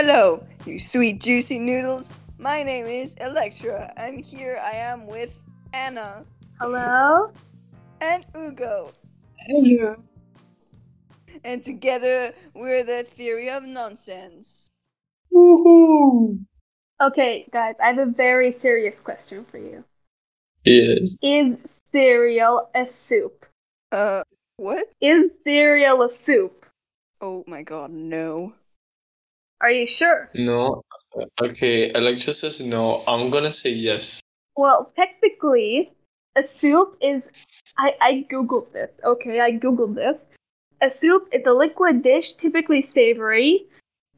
Hello, you sweet juicy noodles. My name is Electra, and here I am with Anna Hello? and Ugo. Hello. And together we're the Theory of Nonsense. Woohoo! Okay, guys, I have a very serious question for you. Yes. Is cereal a soup? Uh, what? Is cereal a soup? Oh my god, no. Are you sure? No. Okay, Alexa says no. I'm gonna say yes. Well, technically, a soup is. I, I googled this, okay? I googled this. A soup is a liquid dish, typically savory,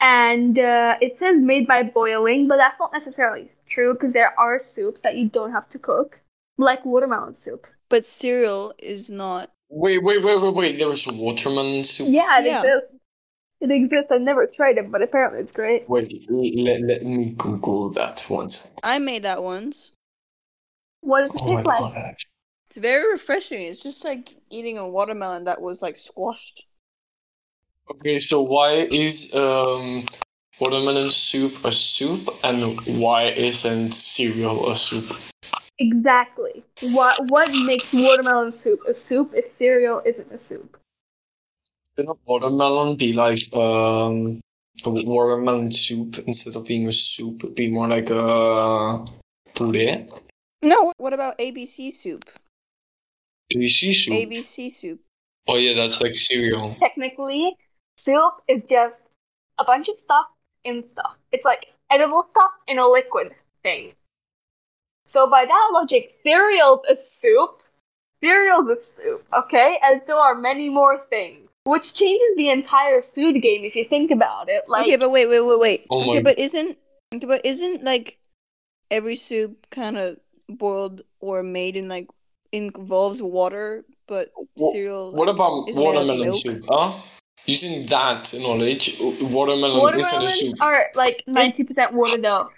and uh, it says made by boiling, but that's not necessarily true because there are soups that you don't have to cook, like watermelon soup. But cereal is not. Wait, wait, wait, wait, wait. There's watermelon soup. Yeah, Yeah. Exists. It exists. I've never tried it, but apparently it's great. Wait, let, let me Google that once. I made that once. What does it Oh taste like? god. It's very refreshing. It's just like eating a watermelon that was like squashed. Okay, so why is um watermelon soup a soup and why isn't cereal a soup? Exactly. What what makes watermelon soup a soup if cereal isn't a soup? Shouldn't watermelon be like um a watermelon soup instead of being a soup? Be more like a puree? No, what about ABC soup? ABC soup. ABC soup. Oh yeah, that's like cereal. Technically, soup is just a bunch of stuff in stuff. It's like edible stuff in a liquid thing. So by that logic, cereal's a soup. Cereal's a soup, okay? And so are many more things. Which changes the entire food game if you think about it. Like okay, but wait, wait, wait, wait. Oh okay, my- but isn't but isn't like every soup kind of boiled or made in like involves water, but Wha- cereal. What like, about is made out of watermelon soup? Huh? Using that knowledge, watermelon, isn't a watermelons soup. are like ninety percent water though.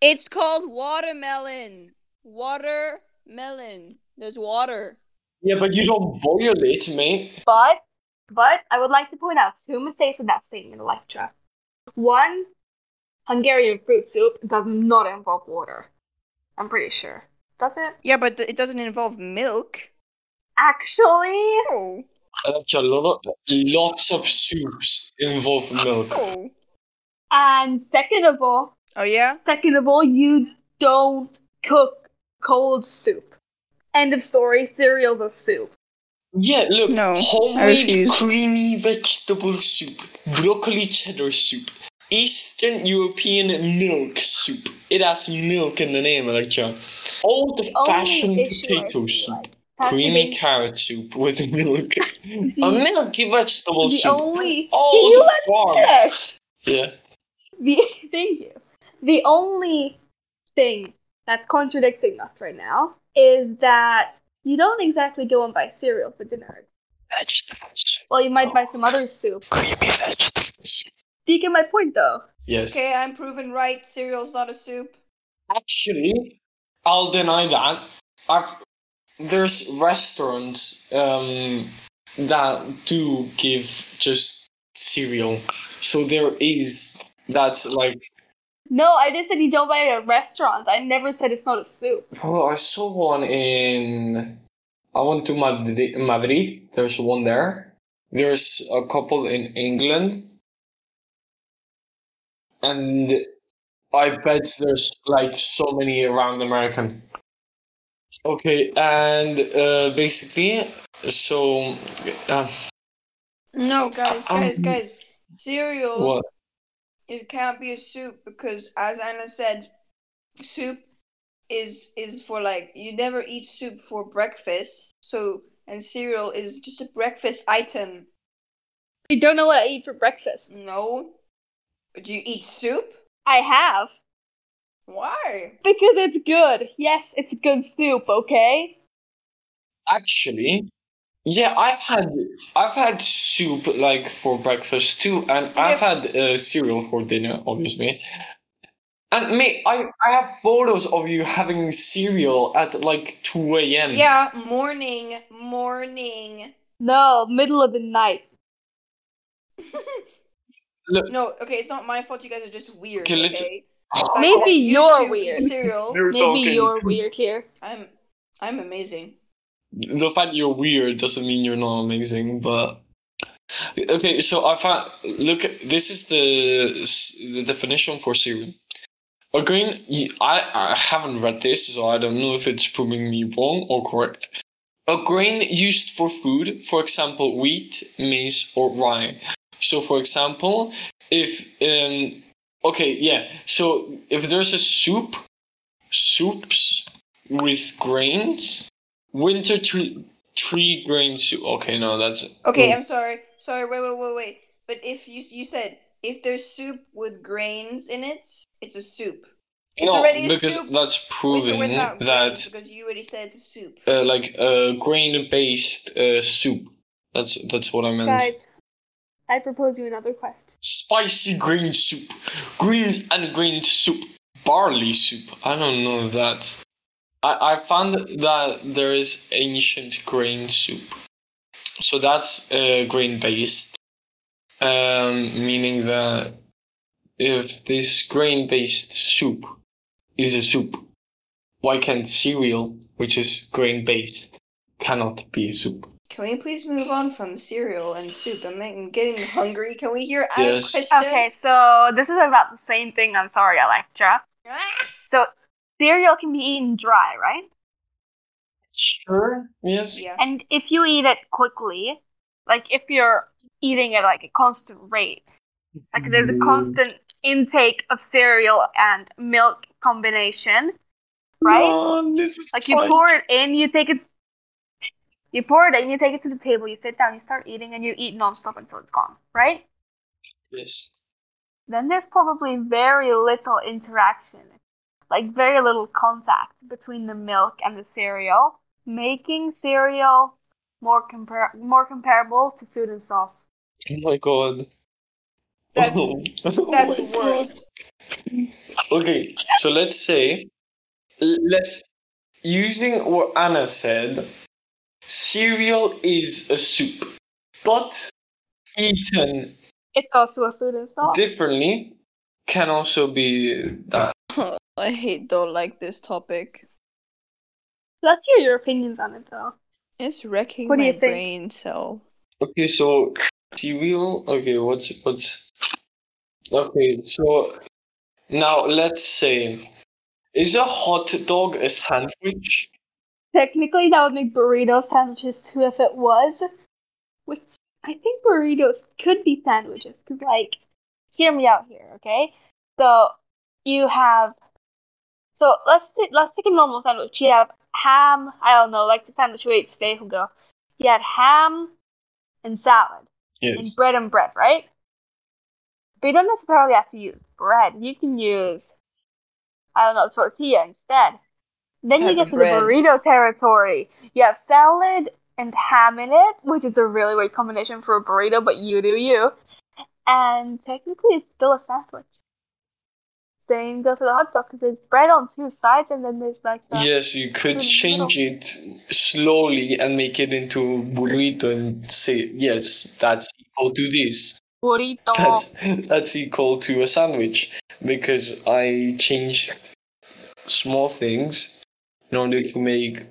It's called watermelon. Watermelon. There's water. Yeah, but you don't boil it, mate. But, but I would like to point out two mistakes with that statement, Electra. One, Hungarian fruit soup does not involve water. I'm pretty sure. Does it? Yeah, but th- it doesn't involve milk. Actually, Oh. Actually, a lots of soups involve milk. Oh. and second of all, Oh yeah. second of all, you don't cook cold soup. End of story. Cereal's a soup. Yeah, look, No, homemade creamy vegetable soup, broccoli cheddar soup, Eastern European milk soup. It has milk in the name, Electra. Old fashioned Only issue I potato soup, like, creamy packaging- carrot soup with milk, a milky vegetable the soup. only. Old Can me farm. Yeah. The thank you. The only thing that's contradicting us right now is that you don't exactly go and buy cereal for dinner. Vegetables. Well, you might buy some other soup. Creamy vegetables. Do you get my point, though? Yes. Okay, I'm proven right. Cereal's not a soup. Actually, I'll deny that. I've there's restaurants um that do give just cereal. So there is that's like No, I just said you don't buy it at restaurants. I never said it's not a soup. oh I saw one in I went to Madrid Madrid. There's one there. There's a couple in England. And I bet there's like so many around American. Okay, and uh, basically, so uh, No, guys, Um, guys, guys. Cereal. what? It can't be a soup because, as Anna said, soup is is for like you never eat soup for breakfast. So and cereal is just a breakfast item. You don't know what I eat for breakfast. No, do you eat soup? I have. Why? Because it's good. Yes, it's good soup, okay? Actually, yeah, I've had I've had soup like for breakfast too, and I've had uh, cereal for dinner, obviously. And mate, I I have photos of you having cereal at like two a.m. Yeah, morning, morning. No, middle of the night. look, No, okay, it's not my fault. You guys are just weird. Okay, Okay. The Maybe that you you're two weird. Cereal. you're Maybe talking. you're weird here. I'm I'm amazing. The fact you're weird doesn't mean you're not amazing, but okay. So I found look. This is the the definition for cereal. A grain. I I haven't read this, so I don't know if it's proving me wrong or correct. A grain used for food, for example, wheat, maize, or rye. So, for example, if um, okay, yeah. So if there's a soup, soups with grains, winter tree tree grain soup. Okay, no, that's Okay, oh, I'm sorry. Sorry, wait, wait, wait, wait. But if you you said if there's soup with grains in it, it's a soup. It's no, already a because soup that's With proving or without that grains, because you already said it's a soup. uh, like a grain based uh, soup. That's that's what I meant. Guys, I propose you another quest. Spicy green soup, greens and grain soup, barley soup. I don't know that. I I found that there is ancient grain soup, so that's uh, grain based, um, meaning that if this grain based soup is a soup, why can't cereal, which is grain based, cannot be a soup? Can we please move on from cereal and soup? I'm getting hungry. Can we hear Anna's Yes. question? Okay, so this is about the same thing. I'm sorry, Electra. Ah! So cereal can be eaten dry, right? Sure. Yes. Yeah. And if you eat it quickly, like if you're eating at like a constant rate, like there's a constant intake of cereal and milk combination, right? Oh, this is Like you fun. pour it in, you take it, you pour it in, you take it to the table, you sit down, you start eating, and you eat nonstop until it's gone, right? Yes. Then there's probably very little interaction, like very little contact between the milk and the cereal, making cereal more compar- more comparable to food and sauce. Oh my god. That's- Oh. Oh That's God. worse. Okay, so let's say, let's using what Anna said, cereal is a soup, but eaten It's also a food and sauce. differently can also be that. I hate don't like this topic. Let's hear your opinions on it, though. It's wrecking What do my you think? brain cell. Okay, so cereal. Okay, what's what's? Okay, so now let's say, is a hot dog a sandwich? Technically, that would make burrito sandwiches too if it was, which I think burritos could be sandwiches. Cause like, hear me out here, okay? So you have, so let's take let's take a normal sandwich. You have ham. I don't know, like the sandwich we ate today, Hugo. You had ham and salad and bread and bread, right? But you don't necessarily have to use bread. You can use, I don't know, tortilla instead. Then you get to bread. the burrito territory. You have salad and ham in it, which is a really weird combination for a burrito, but you do you. And technically, it's still a sandwich. Same goes for the hot dog because there's bread on two sides, and then there's like the Yes, you could in the change it slowly and make it into burrito and say, yes, that's equal to this. burrito. That's, that's equal to a sandwich. Because I changed small things in order to make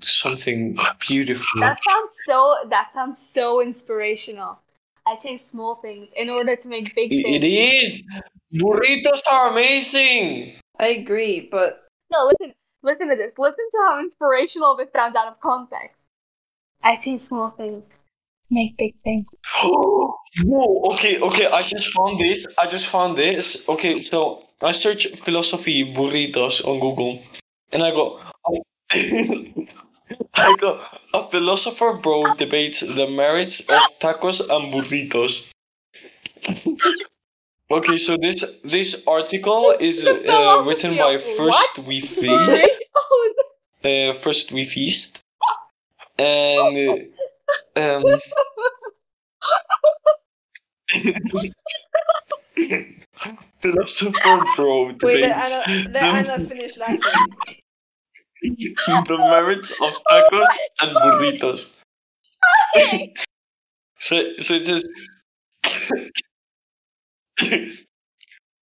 something beautiful. That sounds so. That sounds so inspirational. I take small things in order to make big things. it is! Burritos are amazing! I agree, but No, listen, listen to this. Listen to how inspirational this sounds out of context. I take small things, make big things. Whoa, okay, okay, I just found this. I just found this. Okay, so I search philosophy burritos on Google and I go, oh, I go, a philosopher bro debates the merits of tacos and burritos. okay, so this this article is uh, written by First? We Feast. Uh, First We Feast. And uh, um, philosopher bro wait, debates let Anna let Anna the, finish laughing. the merits of tacos and burritos. so, so it says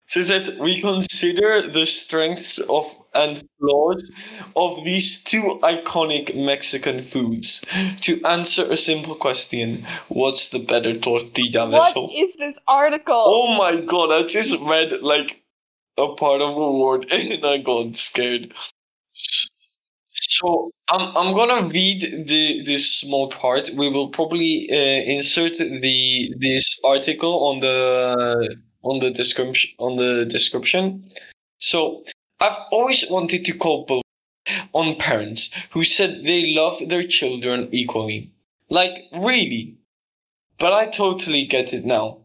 So it says we consider the strengths of and flaws of these two iconic Mexican foods to answer a simple question: What's the better tortilla vessel? is this article? Oh my god! I just read like a part of a word and I got scared. So I'm I'm gonna read the this small part. We will probably uh, insert the this article on the on the description on the description. So I've always wanted to call both on parents who said they love their children equally. Like really. But I totally get it now.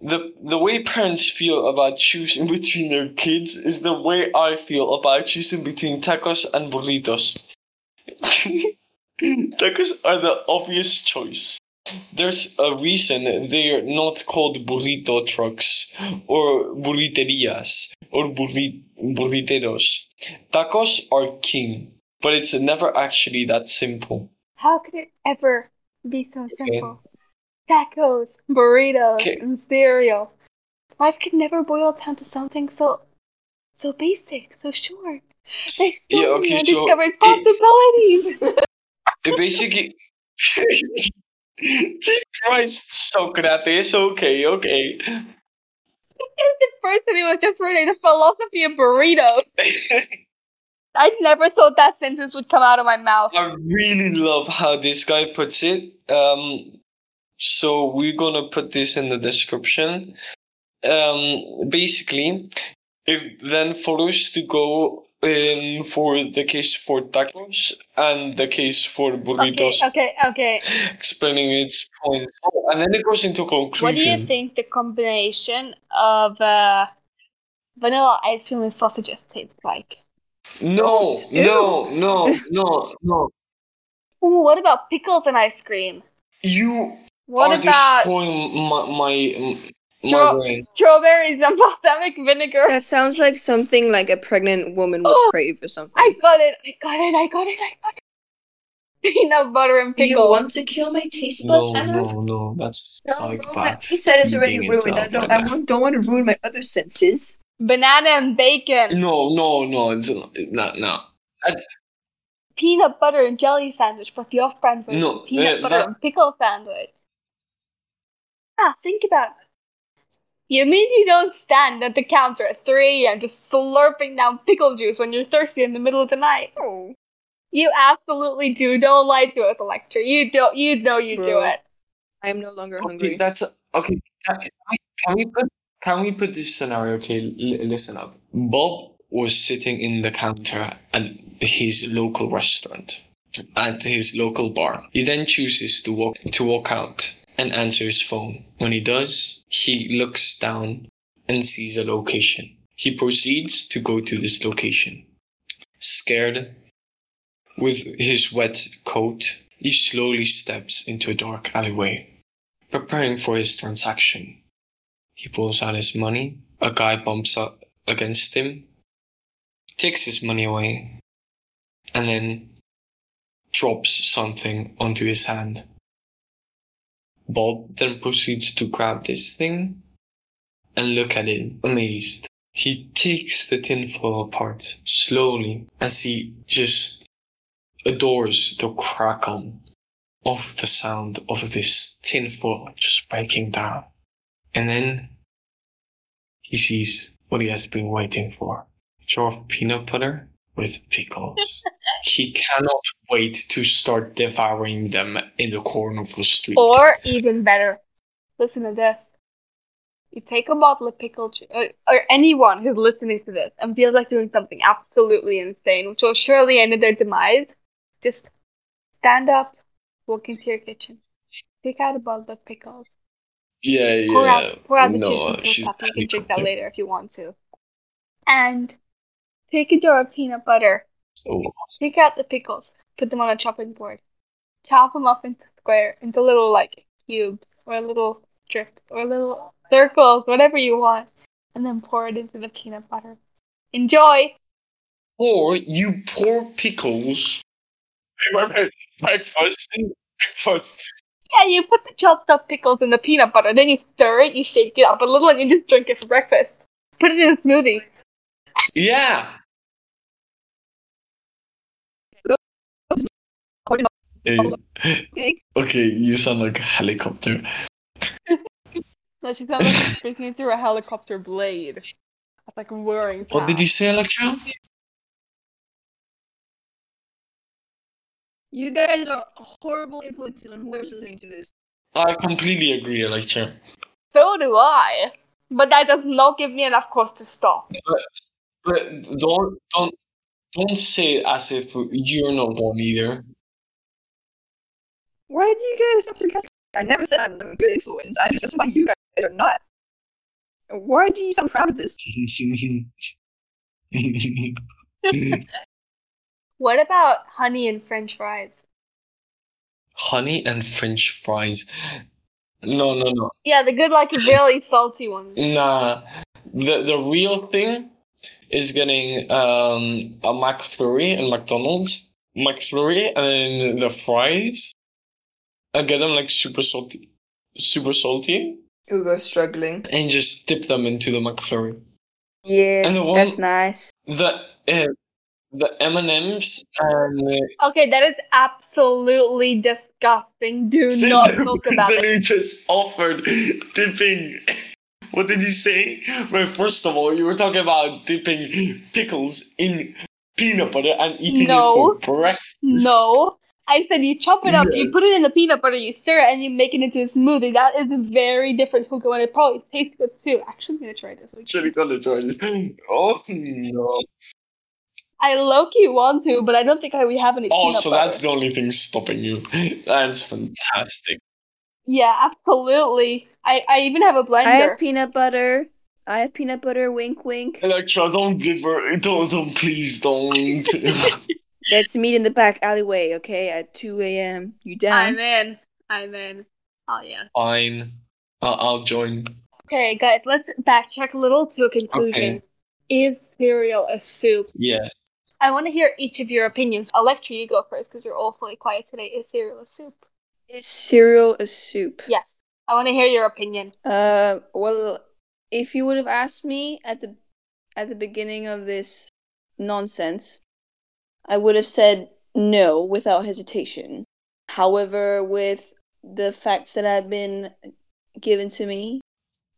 The the way parents feel about choosing between their kids is the way I feel about choosing between tacos and burritos. tacos are the obvious choice. There's a reason they're not called burrito trucks or burriterias or burri- burriteros. Tacos are king, but it's never actually that simple. How could it ever be so simple? Tacos, burritos, Okay. and cereal. Life could never boil down to something so so basic, so short. There's so Yeah, many okay, so undiscovered it- possibilities. It basically. Jesus Christ, Socrates. Okay, okay. the person who was just reading the philosophy of burritos. I never thought that sentence would come out of my mouth. I really love how this guy puts it. Um, so we're gonna put this in the description. Um, basically, if then us to go in for the case for tacos and the case for burritos, okay, okay. explaining its points, Oh, and then it goes into conclusion. What do you think the combination of uh, vanilla ice cream and sausages tastes like? No, no, no, no, no. Ooh, what about pickles and ice cream? You What are about destroying my my, my Stro- brain. strawberries and balsamic vinegar? That sounds like something like a pregnant woman would Oh, crave or something. I got it, I got it, I got it, I got it. Peanut butter and Do you want to kill my taste No, buds, Anna? no, no, that's No, psychopath. He said it's already ruined. I don't. I now. won't- don't want to ruin my other senses. Banana and bacon. No, no, no, it's not. No, Peanut butter and jelly sandwich, but the off-brand version. No, Peanut uh, butter that- and pickle sandwich. Ah, think about it. You mean you don't stand at the counter at 3 a.m. just slurping down pickle juice when you're thirsty in the middle of the night? Oh, You absolutely do. Don't lie to us, Electra. You don't. You know you do it. I am no longer okay, hungry. that's okay. Can, can we can we put can we put this scenario? Okay, l- listen up. Bob was sitting in the counter at his local restaurant, at his local bar. He then chooses to walk to walk out and answer his phone. When he does, he looks down and sees a location. He proceeds to go to this location. Scared, with his wet coat, he slowly steps into a dark alleyway, preparing for his transaction. He pulls out his money. A guy bumps up against him, takes his money away, and then drops something onto his hand. Bob then proceeds to grab this thing and look at it, amazed. He takes the tinfoil apart slowly as he just adores the crackle of the sound of this tinfoil just breaking down. And then he sees what he has been waiting for jar of peanut butter with pickles. he cannot wait to start devouring them in the corner of the street. Or even better, listen to this. You take a bottle of pickle juice, or, or anyone who's listening to this and feels like doing something absolutely insane, which will surely end in their demise, just stand up, walk into your kitchen, take out a bottle of pickles, yeah, yeah. pour out, pour out the no, juice into a cup. You can drink that later if you want to. And take a jar of peanut butter, Oh, take out the pickles, put them on a chopping board, chop them up into square, into little like cubes or little strips or little circles, whatever you want, and then pour it into the peanut butter. Enjoy. Or you pour pickles. Breakfast. Breakfast. Yeah, you put the chopped up pickles in the peanut butter, then you stir it, you shake it up a little, and you just drink it for breakfast. Put it in a smoothie. Yeah. Okay. okay, you sound like a helicopter. No, she sounds like she's speaking through a helicopter blade. That's like whirring. What did you say, Electra? You guys are horrible influences on whoever's listening to this. I completely agree, Electra. So do I. But that does not give me enough cause to stop. But don't don't don't say it as if you're not one either. Why do you guys have to I never said I'm a good influence. I just find you guys are not. Why do you sound proud of this? What about honey and french fries? Honey and French fries. No, no, no. Yeah, the good, like, really salty ones. Nah. The the real thing is getting um a McFlurry and McDonald's. McFlurry and the fries. I get them like super salty. Super salty. Ugo's struggling. And just dip them into the McFlurry. Yeah, And the one- that's nice. The uh, the M and M's and uh, Okay, that is absolutely disgusting. Do not talk about it. you just offered dipping. What did you say? Well, first of all, you were talking about dipping pickles in peanut butter and eating No. it for breakfast. No. I said you chop it up, you put it in the peanut butter, you stir it, and you make it into a smoothie. That is very different hookah, and it probably tastes good too. Actually, I'm gonna try this. Actually, gonna try this. Oh no! I low key want to, but I don't think I, we have any. Oh, peanut butter. Oh, so butter. that's the only thing stopping you. That's fantastic. Yeah, absolutely. I, I even have a blender. I have peanut butter. I have peanut butter. Wink, wink. Electra, don't give her. Don't, don't, please don't. Let's meet in the back alleyway, okay? At 2 a.m. You down? I'm in. I'm in. Oh yeah. Fine. I'll, I'll join. Okay, guys, let's backtrack a little to a conclusion. Okay. Is cereal a soup? Yes. I want to hear each of your opinions. Electra, you go first because you're awfully quiet today. Is cereal a soup? Is cereal a soup? Yes. I want to hear your opinion. Uh, well, if you would have asked me at the at the beginning of this nonsense, I would have said no without hesitation. However, with the facts that have been given to me,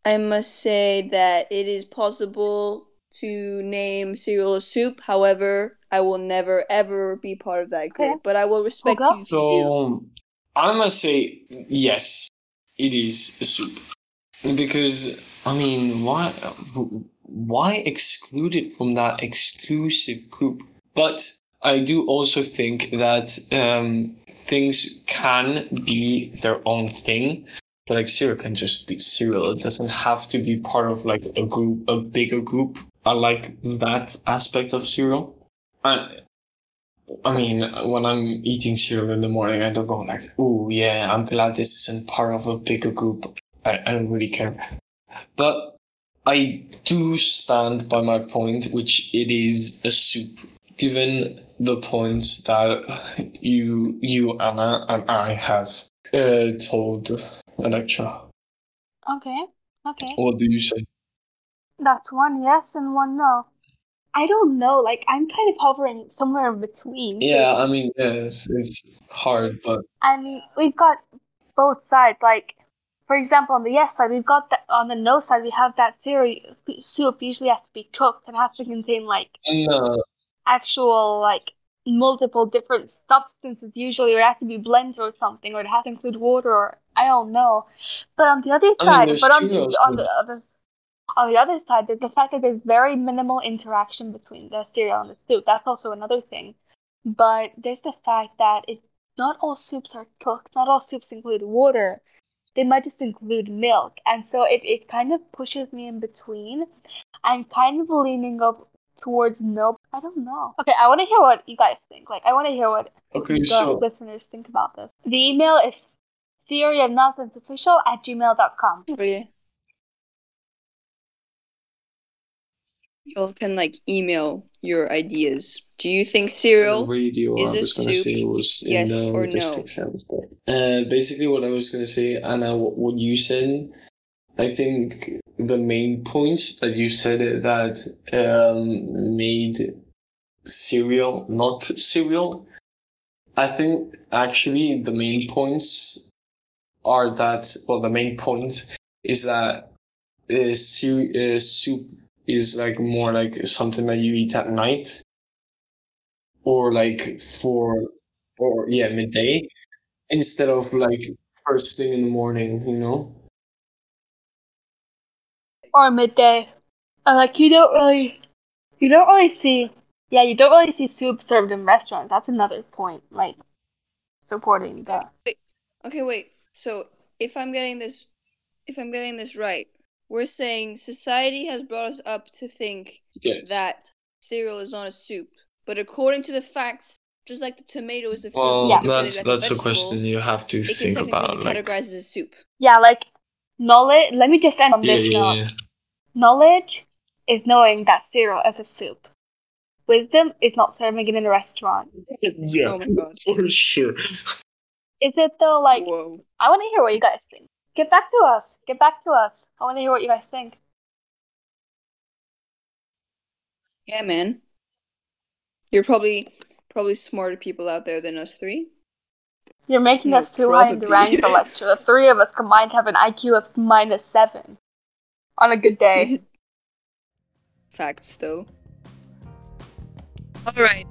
I must say that it is possible to name cereal a soup. However, I will never ever be part of that group. Okay. But I will respect Okay. you if you do. So I must say yes, it is a soup because I mean, why why exclude it from that exclusive group? But I do also think that um, things can be their own thing. Like cereal can just be cereal. It doesn't have to be part of like a group, a bigger group. I like that aspect of cereal. I, I mean, when I'm eating cereal in the morning, I don't go like, "Oh yeah, I'm glad this isn't part of a bigger group." I, I don't really care. But I do stand by my point, which it is a soup. Given the points that you, you Anna, and I have uh, told Electra, Okay. Okay. what do you say? That's one yes and one no. I don't know. Like I'm kind of hovering somewhere in between. Yeah, I mean, yes, it's hard, but I mean, we've got both sides. Like, for example, on the yes side, we've got that. On the no side, we have that theory. Soup usually has to be cooked and has to contain like no, actual like multiple different substances usually, or it has to be blended or something, or it has to include water, or I don't know. But on the other I mean, side, but on, cereals on the other on the other side, there's the fact that there's very minimal interaction between the cereal and the soup. That's also another thing. But there's the fact that it not all soups are cooked. Not all soups include water. They might just include milk, and so it, it kind of pushes me in between. I'm kind of leaning up towards no. I don't know. Okay, I want to hear what you guys think. Like, I want to hear what okay, the so listeners think about this. The email is theory of nonsense official at gmail.com. Oh, y'all can like email your ideas. Do you think So cereal? radio is I a was gonna soup? say was in Yes the or no? Uh, basically, what I was gonna say, Anna, what, what you said, I think the main points that you said that um, made cereal not cereal. I think actually the main points are that well, the main point is that uh, uh, soup is like more like something that you eat at night or like for or yeah midday instead of like first thing in the morning you know or midday. And like you don't really, you don't really see, yeah, you don't really see soup served in restaurants. That's another point, like supporting that. Okay, wait. So if I'm getting this, if I'm getting this right, we're saying society has brought us up to think yes that cereal is not a soup, but according to the facts, just like the tomato is a fruit, well Yeah. look at it that's like that's a vegetable, question you have to It think about be like categorized as a soup. Yeah, like knowledge. Let me just end on yeah this yeah, note. yeah. Knowledge is knowing that cereal is a soup. Wisdom is not serving it in a restaurant. yeah Oh my god. for sure Is it though? Like, Whoa. I want to hear what you guys think. Get back to us. Get back to us. I want to hear what you guys think. Yeah, man. You're probably probably smarter people out there than us three. You're making No, us too high in the probably. rank, Electra. The three of us combined have an IQ of minus seven. On a good day. Facts, though. All right.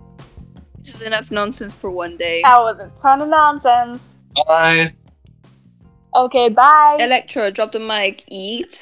This is enough nonsense for one day. That was a ton of nonsense. bye Okay, bye. Electra, drop the mic. Eat.